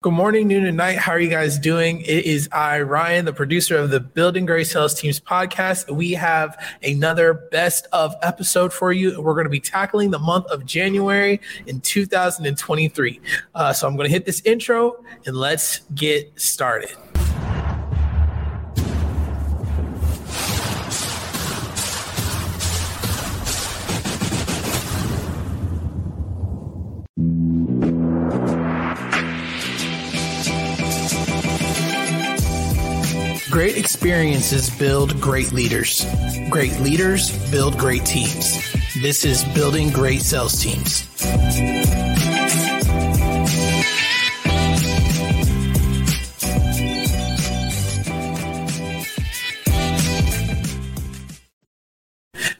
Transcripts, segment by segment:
Good morning, noon, and night. How are you guys doing? It is I, Ryan, the producer of the Building Great Sales Teams podcast. We have another best of episode for you. We're going to be tackling the month of January in 2023. Uh, so I'm going to hit this intro and let's get started. Great experiences build great leaders. Great leaders build great teams. This is Building Great Sales Teams.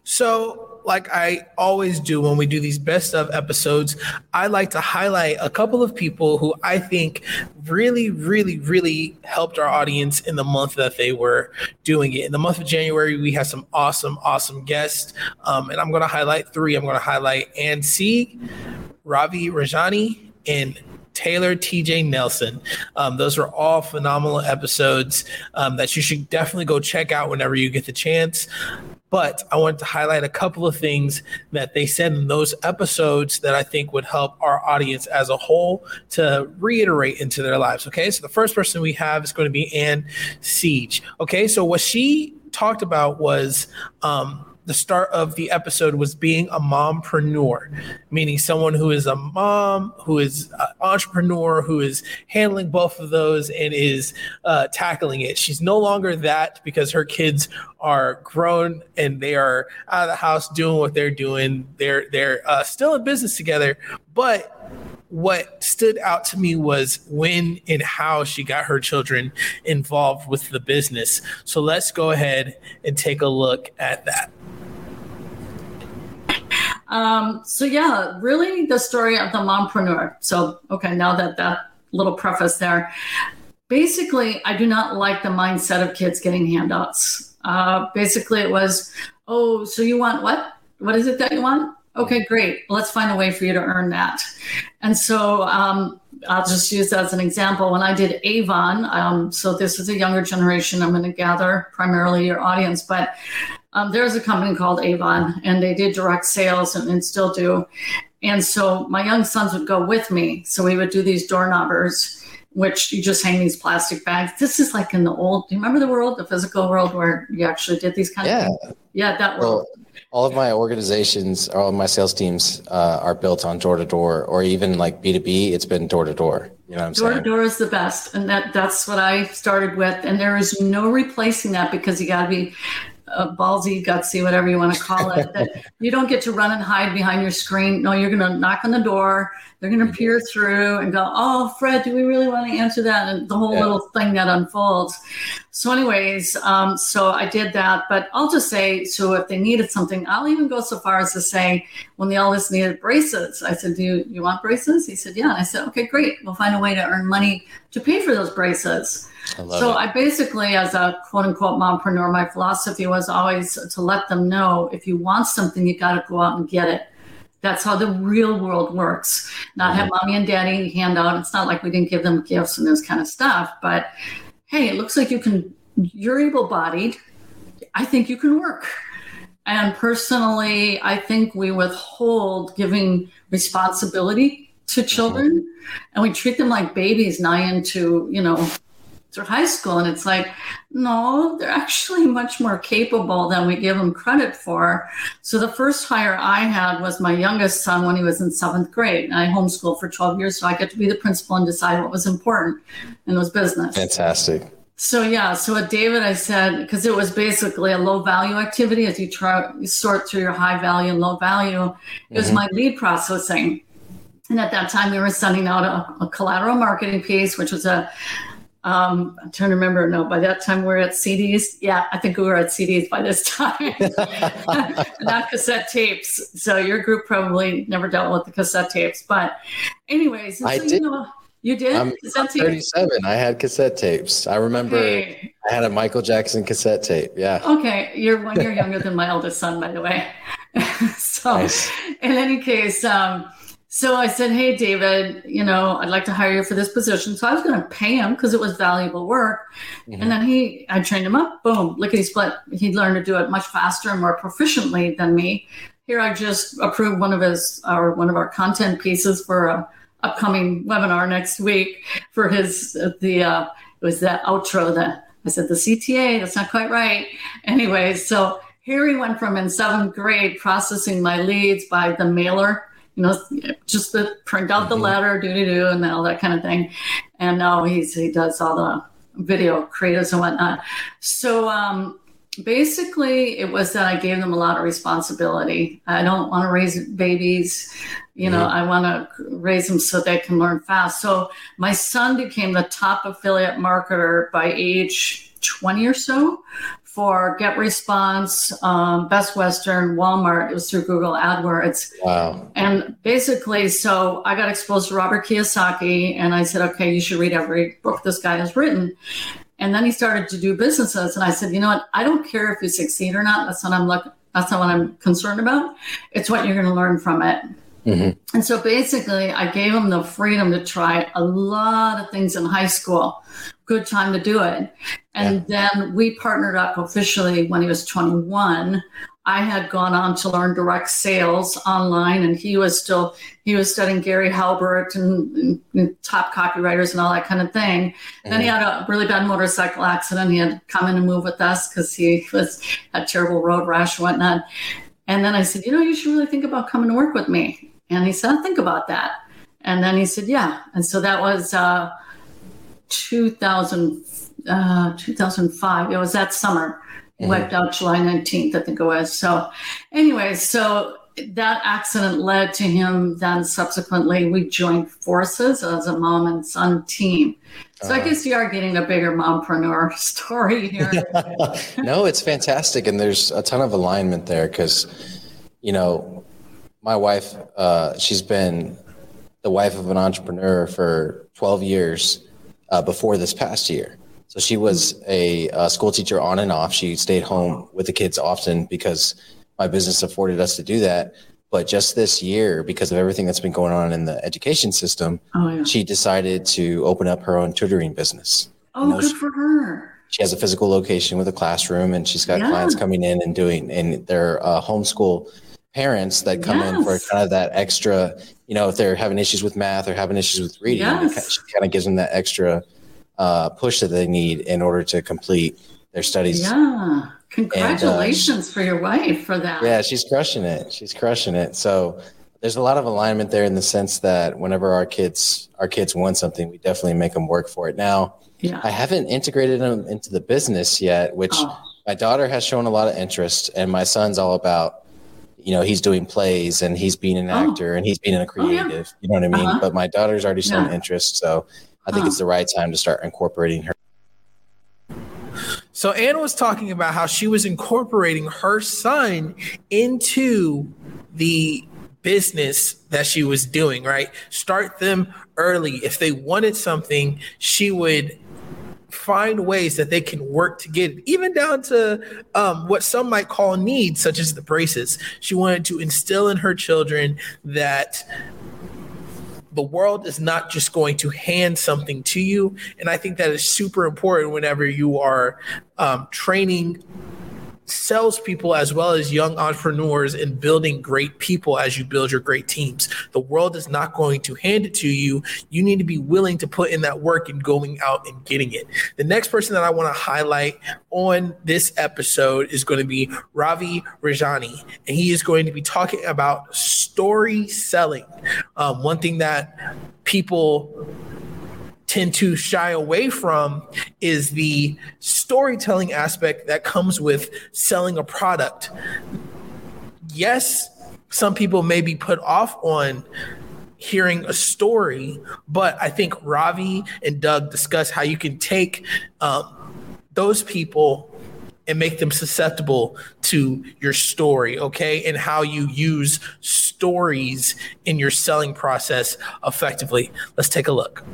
So, like I always do when we do these best of episodes, I like to highlight a couple of people who I think really, really, really helped our audience in the month that they were doing it. In the month of January, we had some awesome, awesome guests. Um, and I'm going to highlight three. I'm going to highlight Ann Seig, Ravi Rajani, and Taylor TJ Nelson. Um, those were all phenomenal episodes um, that you should definitely go check out whenever you get the chance. But I wanted to highlight a couple of things that they said in those episodes that I think would help our audience as a whole to reiterate into their lives. Okay. So the first person we have is going to be Ann Seig. Okay. So what she talked about was um, the start of the episode was being a mompreneur, meaning someone who is a mom, who is an entrepreneur, who is handling both of those and is uh, tackling it. She's no longer that because her kids are grown and they are out of the house doing what they're doing. They're they're uh, still in business together, but what stood out to me was when and how she got her children involved with the business. So let's go ahead and take a look at that. Um, so yeah, really the story of the mompreneur. So okay, now that that little preface there, basically, I do not like the mindset of kids getting handouts. Uh, basically, it was, oh, so you want what? What is it that you want? Okay, great. Let's find a way for you to earn that. And so um, I'll just use that as an example. When I did Avon, um, so this is a younger generation, I'm going to gather primarily your audience, but um, there's a company called Avon, and they did direct sales and, and, still do. And so my young sons would go with me. So we would do these door knobbers, which you just hang these plastic bags. This is like in the old, do you remember the world, the physical world where you actually did these kind yeah. of things? Yeah, Yeah, that world. Well, all of my organizations, all of my sales teams uh, are built on door to door, or even like B two B. It's been door to door. You know, what I'm door saying? door to door is the best, and that that's what I started with. And there is no replacing that because you got to be uh, ballsy, gutsy, whatever you want to call it. that you don't get to run and hide behind your screen. No, you're going to knock on the door. They're going to peer through and go, "Oh, Fred, do we really want to answer that?" And the whole yeah. little thing that unfolds. So, anyways, um, so I did that. But I'll just say, so if they needed something, I'll even go so far as to say, when the eldest needed braces, I said, "Do you, you want braces?" He said, "Yeah." And I said, "Okay, great. We'll find a way to earn money to pay for those braces." I so it. I basically, as a quote unquote mompreneur, my philosophy was always to let them know if you want something, you got to go out and get it. That's how the real world works. Not mm-hmm. have mommy and daddy hand out. It's not like we didn't give them gifts and this kind of stuff, but hey, it looks like you can, you're able bodied. I think you can work. And personally, I think we withhold giving responsibility to children mm-hmm. and we treat them like babies nigh into, you know, through high school. And it's like, no, they're actually much more capable than we give them credit for. So the first hire I had was my youngest son when he was in seventh grade. And I homeschooled for 12 years. So I get to be the principal and decide what was important and was business. Fantastic. So yeah, so with David, I said because it was basically a low value activity as you try you sort through your high value and low value. It was mm-hmm. my lead processing, and at that time we were sending out a, a collateral marketing piece, which was a um, I'm trying to remember. No, by that time we are at CDs. Yeah, I think we were at CDs by this time, not cassette tapes. So your group probably never dealt with the cassette tapes. But, anyways, I so, did. You know, you did? I'm 37. I had cassette tapes. I remember okay. I had a Michael Jackson cassette tape. Yeah. Okay. You're one year younger than my eldest son, by the way. so, nice. in any case, um, So I said, Hey, David, you know, I'd like to hire you for this position. So I was going to pay him because it was valuable work. Mm-hmm. And then he, I trained him up, boom, lickety split. He learned to do it much faster and more proficiently than me. Here I just approved one of his, or one of our content pieces for a upcoming webinar next week for his, the, uh, it was that outro that I said, the CTA, that's not quite right. Anyway, so here he went from in seventh grade processing my leads by the mailer you know, just the print out the mm-hmm. letter, do do do, and all that kind of thing. And now he's he does all the video creatives and whatnot. So um, basically, it was that I gave them a lot of responsibility. I don't want to raise babies. You know, mm-hmm. I want to raise them so they can learn fast. So my son became the top affiliate marketer by age 20 or so for Get Response, um, Best Western, Walmart. It was through Google AdWords. Wow. And basically, so I got exposed to Robert Kiyosaki, and I said, okay, you should read every book this guy has written. And then he started to do businesses, and I said, you know what? I don't care if you succeed or not. That's not I'm look. That's not what I'm concerned about. It's what you're going to learn from it. Mm-hmm. And so basically, I gave him the freedom to try a lot of things in high school. Good time to do it. And yeah. then we partnered up officially when he was 21. I had gone on to learn direct sales online, and he was still he was studying Gary Halbert and, and, top copywriters and all that kind of thing. Mm-hmm. Then he had a really bad motorcycle accident. He had to come in and move with us because he was had terrible road rash and whatnot. And then I said, you know, you should really think about coming to work with me. And he said, think about that. And then he said, yeah. And so that was uh, 2000, uh, 2005. It was that summer. Mm-hmm. Wiped out July 19th, I think it was. So, anyway, so that accident led to him then subsequently we joined forces as a mom and son team so uh, i uh-huh. guess you are getting a bigger mompreneur story here no it's fantastic and there's a ton of alignment there because you know my wife, uh, she's been the wife of an entrepreneur for 12 years uh, before this past year. So she was a, a, school teacher on and off. She stayed home with the kids often because my business afforded us to do that. But just this year, because of everything that's been going on in the education system, oh, yeah. she decided to open up her own tutoring business. Oh, good she, for her. She has a physical location with a classroom, and she's got yeah. clients coming in and doing, and they're uh, homeschool parents that come yes. in for kind of that extra, you know, if they're having issues with math or having issues with reading, yes. it kind of gives them that extra uh, push that they need in order to complete their studies. Yeah. Congratulations and, uh, for your wife for that. Yeah, she's crushing it. She's crushing it. So there's a lot of alignment there in the sense that whenever our kids our kids want something, we definitely make them work for it. Now, yeah. I haven't integrated them into the business yet, which oh. my daughter has shown a lot of interest, and my son's all about you know he's doing plays and he's being an oh. actor and he's being a creative oh, yeah. you know what i mean uh-huh. but my daughter's already shown yeah. interest so i think uh-huh. it's the right time to start incorporating her so Anna was talking about how she was incorporating her son into the business that she was doing, right? Start them early. If they wanted something, she would find ways that they can work to get even down to um, what some might call needs, such as the braces. She wanted to instill in her children that the world is not just going to hand something to you. And I think that is super important whenever you are um, training salespeople as well as young entrepreneurs in building great people as you build your great teams. The world is not going to hand it to you. You need to be willing to put in that work and going out and getting it. The next person that I want to highlight on this episode is going to be Ravi Rajani, and he is going to be talking about story selling. Um, one thing that people tend to shy away from is the storytelling aspect that comes with selling a product. Yes, some people may be put off on hearing a story, but I think Ravi and Doug discuss how you can take um, those people and make them susceptible to your story, okay? And how you use stories in your selling process effectively. Let's take a look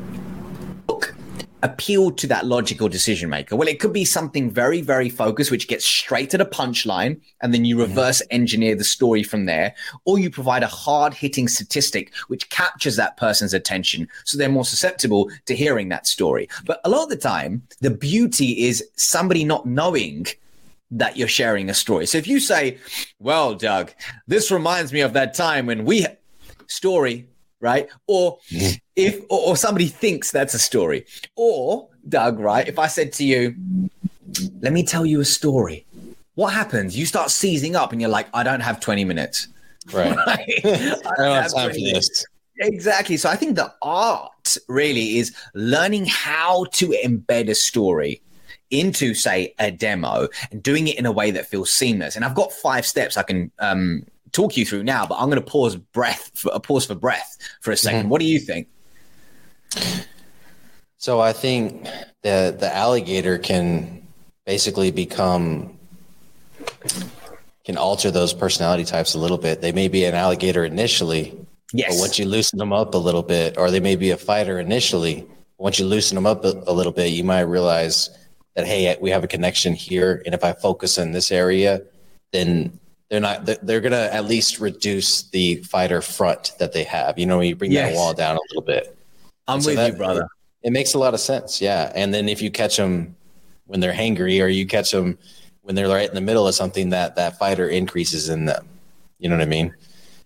appeal to that logical decision maker? Well, it could be something very, very focused, which gets straight to the punchline, and then you reverse engineer the story from there, or you provide a hard hitting statistic which captures that person's attention so they're more susceptible to hearing that story. But a lot of the time, the beauty is somebody not knowing that you're sharing a story. So if you say, Well, Doug, this reminds me of that time when we story right? Or if or, or somebody thinks that's a story. Or Doug, right? If I said to you, "Let me tell you a story," what happens? You start seizing up, and you're like, "I don't have 20 minutes." Right. right? I don't have time for this. Exactly. So I think the art really is learning how to embed a story into, say, a demo and doing it in a way that feels seamless. And I've got five steps I can um, talk you through now, but I'm going to pause breath for a pause for breath for a 2nd mm-hmm. What do you think? So I think the the alligator can basically become can alter those personality types a little bit. They may be an alligator initially, yes. but once you loosen them up a little bit, or they may be a fighter initially. Once you loosen them up a, a little bit, you might realize that hey, we have a connection here, and if I focus in this area, then they're not they're going to at least reduce the fighter front that they have. You know when you bring yes. that wall down a little bit. I'm so with that, you brother. it makes a lot of sense yeah. And then if you catch them when they're hangry or you catch them when they're right in the middle of something that that fighter increases in them. You know what i mean?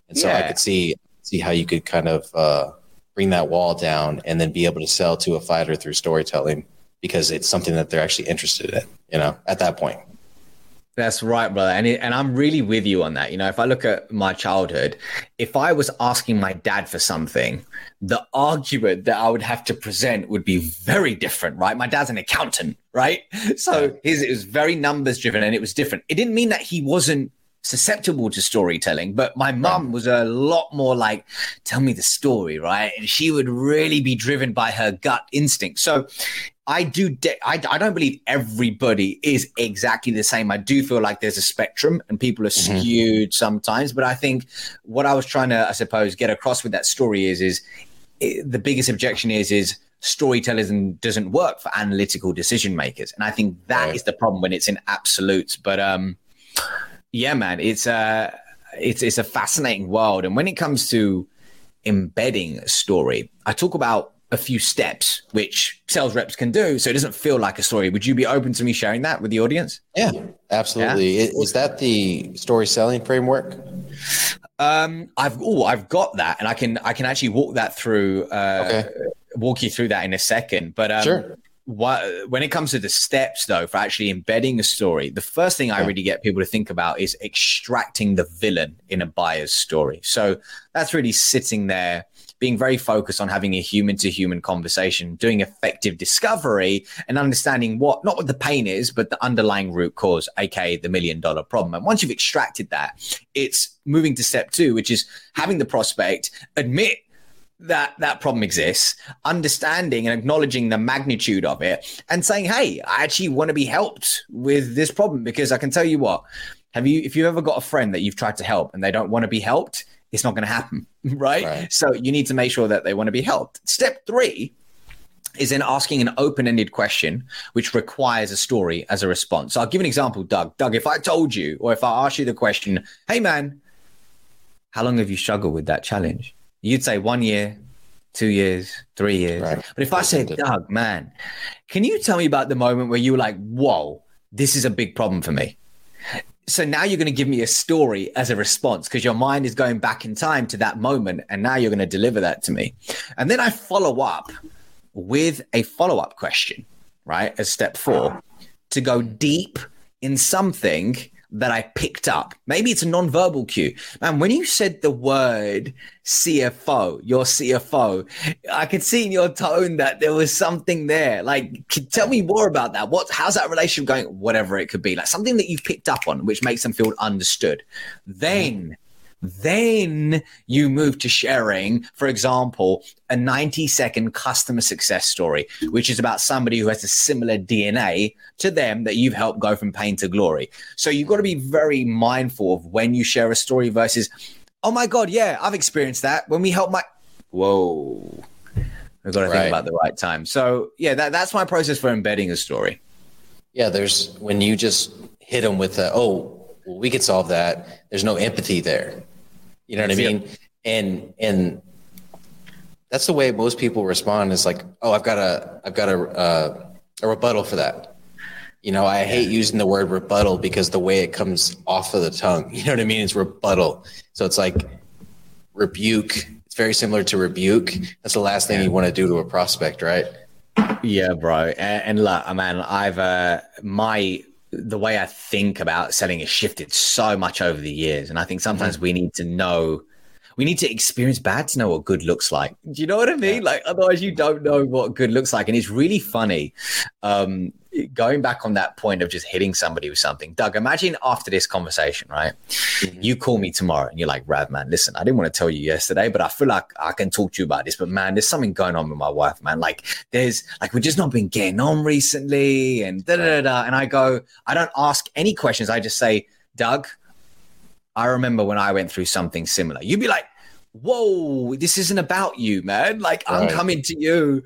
And so yeah. i could see see how you could kind of uh, bring that wall down and then be able to sell to a fighter through storytelling because it's something that they're actually interested in you know at that point that's right, brother. And it, and I'm really with you on that. You know, if I look at my childhood, if I was asking my dad for something, the argument that I would have to present would be very different, right? My dad's an accountant, right? So his it was very numbers driven and it was different. It didn't mean that he wasn't susceptible to storytelling, but my mum was a lot more like, tell me the story, right? And she would really be driven by her gut instinct. So I do. De- I, I don't believe everybody is exactly the same. I do feel like there's a spectrum and people are mm-hmm. skewed sometimes. But I think what I was trying to, I suppose, get across with that story is, is it, the biggest objection is, is storytelling doesn't work for analytical decision makers, and I think that right. is the problem when it's in absolutes. But um, yeah, man, it's a uh, it's it's a fascinating world, and when it comes to embedding a story, I talk about a few steps which sales reps can do. So it doesn't feel like a story. Would you be open to me sharing that with the audience? Yeah absolutely. Yeah? is that the story selling framework? Um i've oh i've got that and i can i can actually walk that through uh okay. walk you through that in a second. But um sure. what, when it comes to the steps though for actually embedding a story the first thing i really get people to think about is extracting the villain in a buyer's story. So that's really sitting there being very focused on having a human to human conversation, doing effective discovery and understanding what, not what the pain is, but the underlying root cause, aka the million dollar problem. And once you've extracted that, it's moving to step two, which is having the prospect admit that that problem exists, understanding and acknowledging the magnitude of it, and saying, "Hey, I actually want to be helped with this problem because I can tell you what." Have you, if you've ever got a friend that you've tried to help and they don't want to be helped, it's not going to happen, right? right? So you need to make sure that they want to be helped. Step three is in asking an open-ended question which requires a story as a response. So I'll give an example, Doug. Doug, if I told you or if I asked you the question, hey man, how long have you struggled with that challenge? You'd say one year, two years, three years. Right. But if I say, Doug, man, can you tell me about the moment where you were like, whoa, this is a big problem for me? So now you're going to give me a story as a response because your mind is going back in time to that moment and now you're going to deliver that to me. And then i follow up with a follow-up question right as step four to go deep in something that I picked up. Maybe it's a non-verbal cue. Man, when you said the word CFO, your CFO, I could see in your tone that there was something there. Like, tell me more about that. What, how's that relationship going? Whatever it could be, like something that you've picked up on, which makes them feel understood. Then then you move to sharing, for example, a 90 second customer success story, which is about somebody who has a similar DNA to them that you've helped go from pain to glory. So you've got to be very mindful of when you share a story versus, oh my God, yeah, I've experienced that. When we help my, whoa. We've got to right. think about the right time. So yeah, that, that's my process for embedding a story. Yeah, there's when you just hit them with a, oh, we could solve that. There's no empathy there. You know what I mean? And and that's the way most people respond. Is like, oh, I've got a I've got a uh, a rebuttal for that. You know, I hate using the word rebuttal because the way it comes off of the tongue. You know what I mean? It's rebuttal. So it's like rebuke. It's very similar to rebuke. That's the last thing you want to do to a prospect, right? Yeah, bro. And, and look, man, I've uh, my the way I think about selling has shifted so much over the years, and I think sometimes mm-hmm. we need to know we need to experience bad to know what good looks like. Do you know what I mean? Yeah. Like otherwise you don't know what good looks like. And it's really funny. Um, going back on that point of just hitting somebody with something, Doug, imagine after this conversation, right? Mm-hmm. You call me tomorrow and you're like, Rav, man, listen, I didn't want to tell you yesterday, but I feel like I can talk to you about this. But man, there's something going on with my wife, man. Like there's like we've just not been getting on recently and da da da. And I go, I don't ask any questions. I just say, Doug, I remember when I went through something similar. You'd be like, whoa, this isn't about you, man. Like, right. I'm coming to you,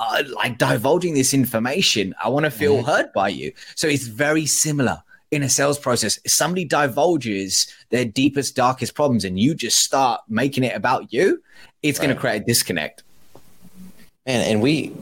uh, like divulging this information. I want to feel mm-hmm. heard by you. So it's very similar in a sales process. If somebody divulges their deepest, darkest problems and you just start making it about you, it's right. going to create a disconnect. Man, and we,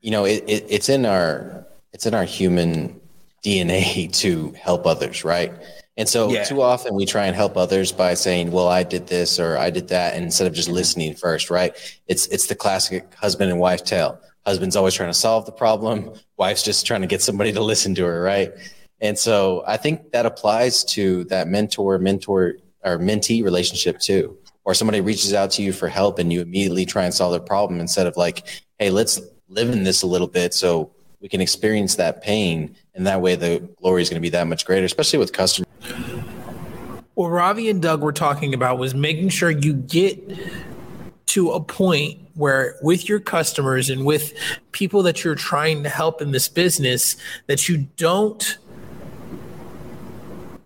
you know, it, it, it's in our it's in our human DNA to help others, right? And so yeah. too often we try and help others by saying, "Well, I did this or I did that," and instead of just mm-hmm. listening first, right? It's it's the classic husband and wife tale. Husband's always trying to solve the problem. Wife's just trying to get somebody to listen to her, right? And so I think that applies to that mentor mentor or mentee relationship too. Or somebody reaches out to you for help and you immediately try and solve their problem instead of like, "Hey, let's live in this a little bit so we can experience that pain and that way the glory is going to be that much greater especially with customers what ravi and doug were talking about was making sure you get to a point where with your customers and with people that you're trying to help in this business that you don't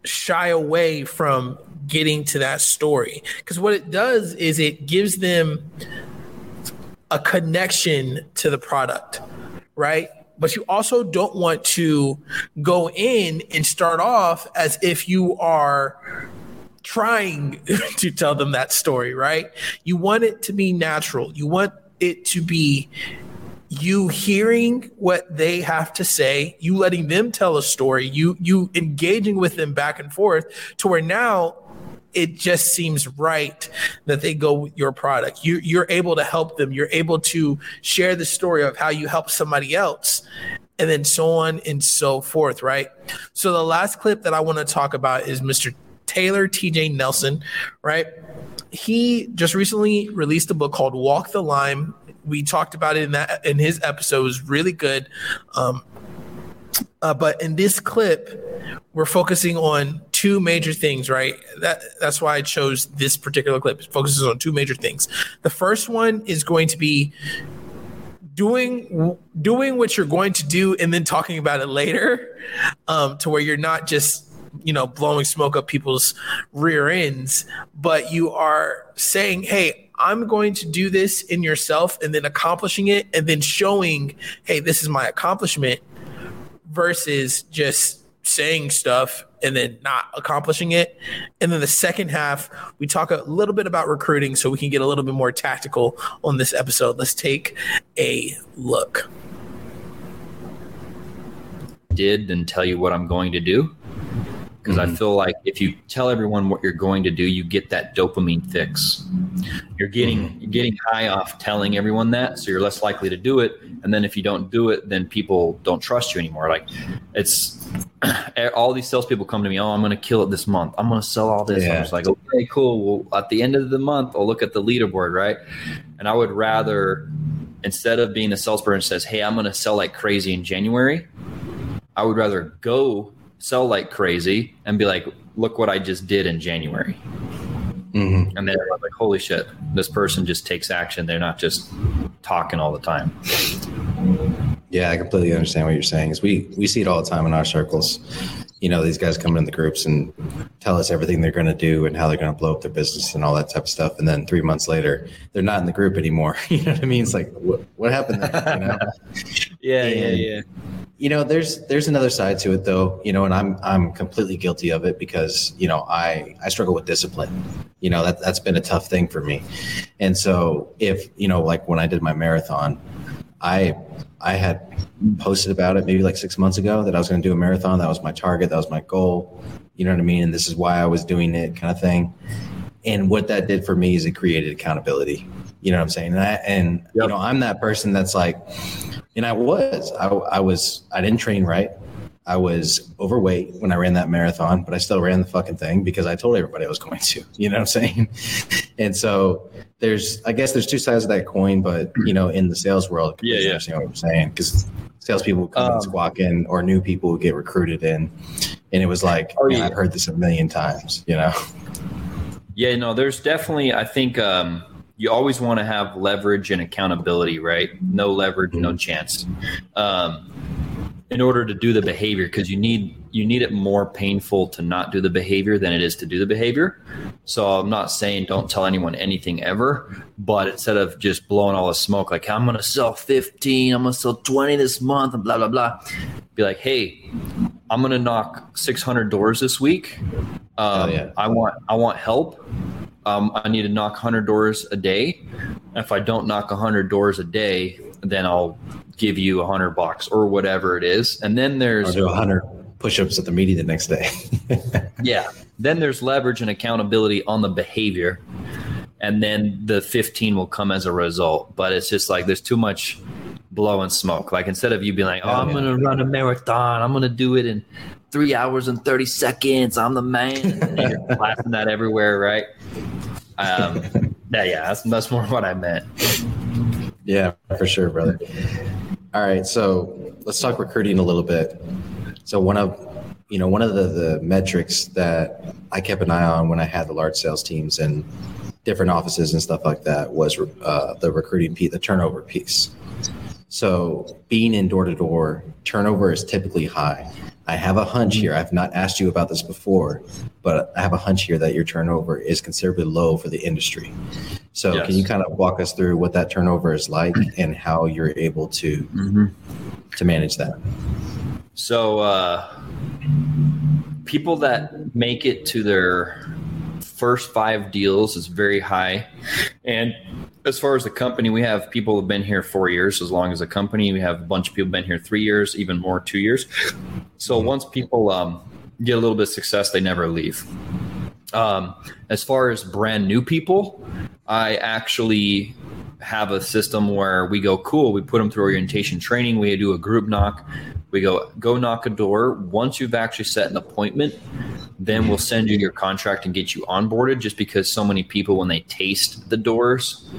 shy away from getting to that story. Because what it does is it gives them a connection to the product right? But you also don't want to go in and start off as if you are trying to tell them that story, right? You want it to be natural. You want it to be you hearing what they have to say, you letting them tell a story, you you engaging with them back and forth to where now it just seems right that they go with your product. You, you're able to help them. You're able to share the story of how you help somebody else, and then so on and so forth, right? So the last clip that I want to talk about is Mr. Taylor TJ Nelson, right? He just recently released a book called Walk the Lyme. We talked about it in that in his episode. It was really good. Um, uh, but in this clip, we're focusing on two major things, right? That that's why I chose this particular clip. It focuses on two major things. The first one is going to be doing doing what you're going to do and then talking about it later, um, to where you're not just you know blowing smoke up people's rear ends, but you are saying, "Hey, I'm going to do this in yourself," and then accomplishing it, and then showing, "Hey, this is my accomplishment," versus just saying stuff and then not accomplishing it. And then the second half, we talk a little bit about recruiting so we can get a little bit more tactical on this episode. Let's take a look. Did and tell you what I'm going to do because mm-hmm. I feel like if you tell everyone what you're going to do, you get that dopamine fix. You're getting mm-hmm. you're getting high off telling everyone that, so you're less likely to do it. And then if you don't do it, then people don't trust you anymore. Like it's all these salespeople come to me. Oh, I'm going to kill it this month. I'm going to sell all this. Yeah. I'm just like, okay, cool. Well, at the end of the month, I'll look at the leaderboard, right? And I would rather instead of being a salesperson says, "Hey, I'm going to sell like crazy in January," I would rather go sell like crazy and be like, look what I just did in January. Mm-hmm. And then like, holy shit, this person just takes action. They're not just talking all the time. Yeah, I completely understand what you're saying. Is we we see it all the time in our circles. You know, these guys come in the groups and tell us everything they're going to do and how they're going to blow up their business and all that type of stuff. And then three months later, they're not in the group anymore. You know what I mean? It's like, what, what happened there? You know? yeah, and, yeah, yeah. You know, there's there's another side to it though. You know, and I'm I'm completely guilty of it because you know I I struggle with discipline. You know that that's been a tough thing for me. And so if you know, like when I did my marathon, I I had posted about it maybe like six months ago that I was going to do a marathon. That was my target. That was my goal. You know what I mean? And this is why I was doing it, kind of thing. And what that did for me is it created accountability. You know what I'm saying? And, I, and yep. you know, I'm that person that's like, and I was, I, I was, I didn't train right. I was overweight when I ran that marathon, but I still ran the fucking thing because I told everybody I was going to. You know what I'm saying? And so there's, I guess there's two sides of that coin, but you know, in the sales world, yeah, yeah, understand what I'm saying because salespeople come um, and squawk in, or new people would get recruited in, and it was like, oh, yeah. I've heard this a million times. You know? Yeah, no, there's definitely. I think um, you always want to have leverage and accountability, right? No leverage, mm-hmm. no chance. Um, in order to do the behavior because you need you need it more painful to not do the behavior than it is to do the behavior so i'm not saying don't tell anyone anything ever but instead of just blowing all the smoke like i'm gonna sell 15 i'm gonna sell 20 this month and blah blah blah be like hey i'm gonna knock 600 doors this week um, yeah. i want i want help um, i need to knock 100 doors a day if i don't knock 100 doors a day then i'll give you a hundred bucks or whatever it is. And then there's a hundred push-ups at the meeting the next day. yeah. Then there's leverage and accountability on the behavior. And then the 15 will come as a result. But it's just like there's too much blowing smoke. Like instead of you being like, oh, I'm going to run a marathon, I'm going to do it in three hours and 30 seconds. I'm the man. And you're laughing that everywhere, right? Um, yeah, yeah, that's, that's more what I meant. Yeah, for sure, brother. All right, so let's talk recruiting a little bit. So one of you know one of the, the metrics that I kept an eye on when I had the large sales teams and different offices and stuff like that was uh, the recruiting piece, the turnover piece. So being in door to door, turnover is typically high. I have a hunch here. I've not asked you about this before, but I have a hunch here that your turnover is considerably low for the industry. So, yes. can you kind of walk us through what that turnover is like and how you're able to mm-hmm. to manage that? So, uh, people that make it to their first five deals is very high, and as far as the company, we have people who've been here four years as long as a company. We have a bunch of people been here three years, even more two years. So mm-hmm. once people um, get a little bit of success, they never leave. Um, as far as brand new people, I actually have a system where we go cool. We put them through orientation training. We do a group knock. We go go knock a door. Once you've actually set an appointment, then we'll send you your contract and get you onboarded. Just because so many people, when they taste the doors,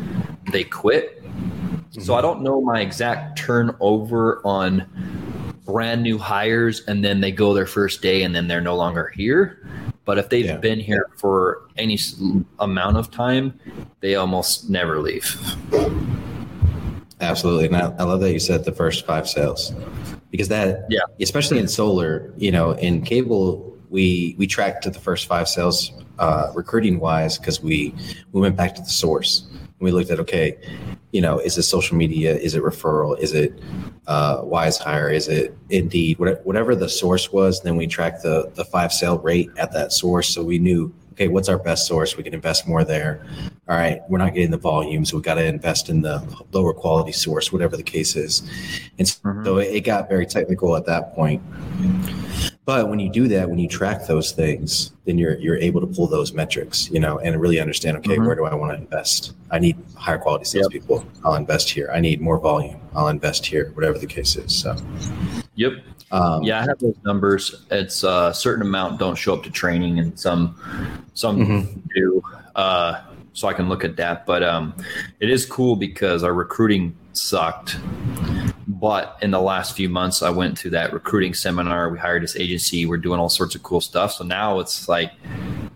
they quit. Mm-hmm. So I don't know my exact turnover on brand new hires and then they go their first day and then they're no longer here. But if they've yeah. been here for any amount of time, they almost never leave. Absolutely. And I, I love that you said the first five sales because that, yeah, especially in solar, you know, in cable, we we tracked to the first five sales uh, recruiting wise because we we went back to the source we looked at okay you know is it social media? Is it referral? Is it uh, WizeHire is it indeed? Whatever the source was then we tracked the the five sale rate at that source. So we knew okay what's our best source? We can invest more there. All right we're not getting the volume so we got to invest in the lower quality source whatever the case is. And so, mm-hmm. so it got very technical at that point but when you do that, when you track those things, then you're you're able to pull those metrics, you know, and really understand. Okay, mm-hmm. where do I want to invest? I need higher quality salespeople. Yep. I'll invest here. I need more volume. I'll invest here. Whatever the case is. So. Yep. Um, yeah, I have those numbers. It's a certain amount don't show up to training, and some some mm-hmm. do. Uh, so I can look at that. But um, it is cool because our recruiting sucked but in the last few months, I went to that recruiting seminar. We hired this agency. We're doing all sorts of cool stuff. So now it's like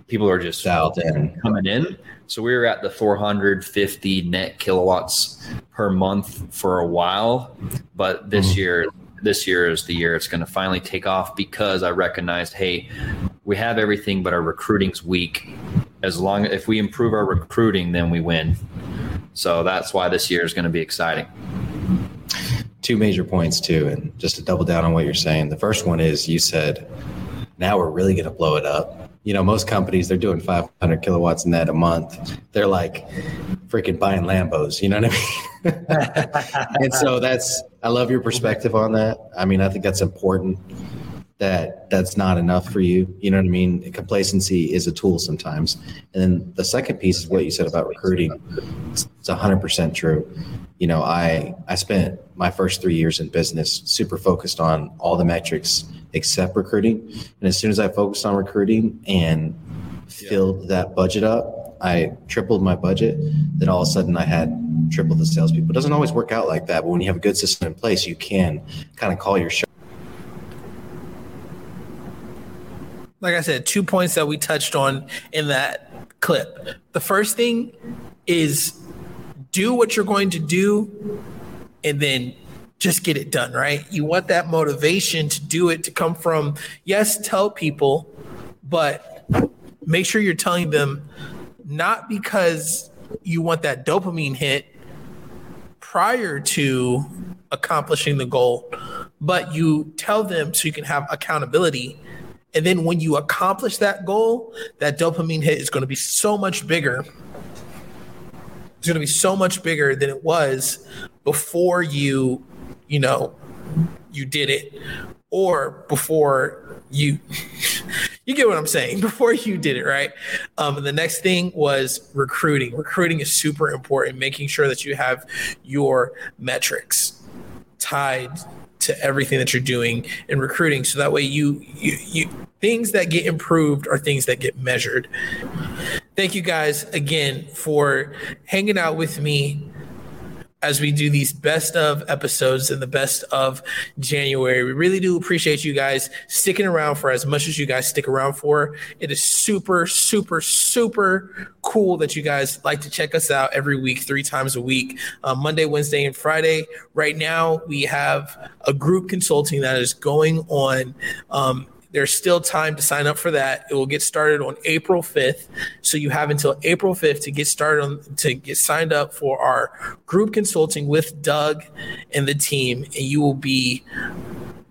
people are just in. coming in. So we were at the 450 net kilowatts per month for a while. But this mm-hmm. year, this year is the year it's going to finally take off because I recognized, hey, we have everything, but our recruiting's weak. As long if we improve our recruiting, then we win. So that's why this year is going to be exciting. Two major points too, and just to double down on what you're saying. The first one is you said, now we're really going to blow it up you know, most companies they're doing 500 kilowatts net a month. They're like freaking buying Lambos. You know what I mean? and so that's I love your perspective on that. I mean, I think that's important. That that's not enough for you. You know what I mean? Complacency is a tool sometimes. And then the second piece is what you said about recruiting. It's, it's 100% true. You know, I I spent my first three years in business super focused on all the metrics except recruiting. And as soon as I focused on recruiting and filled that budget up, I tripled my budget. Then all of a sudden I had triple the salespeople. It doesn't always work out like that, but when you have a good system in place, you can kind of call your shot. Like I said, two points that we touched on in that clip. The first thing is do what you're going to do and then just get it done, right? You want that motivation to do it to come from, yes, tell people, but make sure you're telling them not because you want that dopamine hit prior to accomplishing the goal, but you tell them so you can have accountability. And then when you accomplish that goal, that dopamine hit is going to be so much bigger. It's going to be so much bigger than it was before you you know, you did it, or before you you get what I'm saying before you did it right. Um, the next thing was recruiting. Recruiting is super important. Making sure that you have your metrics tied to everything that you're doing in recruiting, so that way you you, you things that get improved are things that get measured. Thank you guys again for hanging out with me as we do these best of episodes and the best of January. We really do appreciate you guys sticking around for as much as you guys stick around for. It is super, super, super cool that you guys like to check us out every week, three times a week, uh, Monday, Wednesday, and Friday. Right now, we have a group consulting that is going on. Um, there's still time to sign up for that. It will get started on April 5th. So you have until April 5th to get started on to get signed up for our group consulting with Doug and the team, and you will be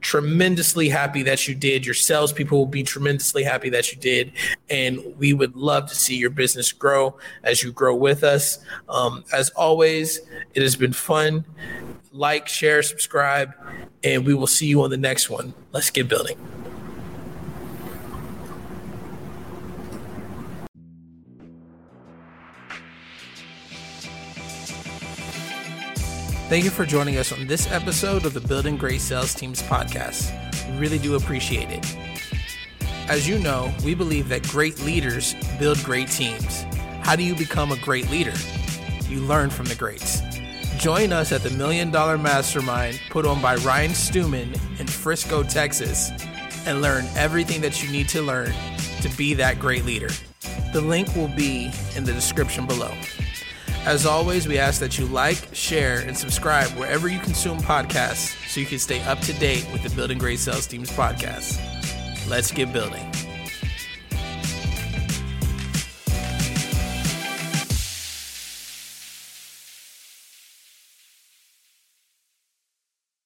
tremendously happy that you did. Your salespeople will be tremendously happy that you did. And we would love to see your business grow as you grow with us. Um, as always, it has been fun. Like, share, subscribe, and we will see you on the next one. Let's get building. Thank you for joining us on this episode of the Building Great Sales Teams podcast. We really do appreciate it. As you know, we believe that great leaders build great teams. How do you become a great leader? You learn from the greats. Join us at the Million Dollar Mastermind put on by Ryan Stewman in Frisco, Texas, and learn everything that you need to learn to be that great leader. The link will be in the description below. As always, we ask that you like, share, and subscribe wherever you consume podcasts so you can stay up to date with the Building Great Sales Teams podcast. Let's get building.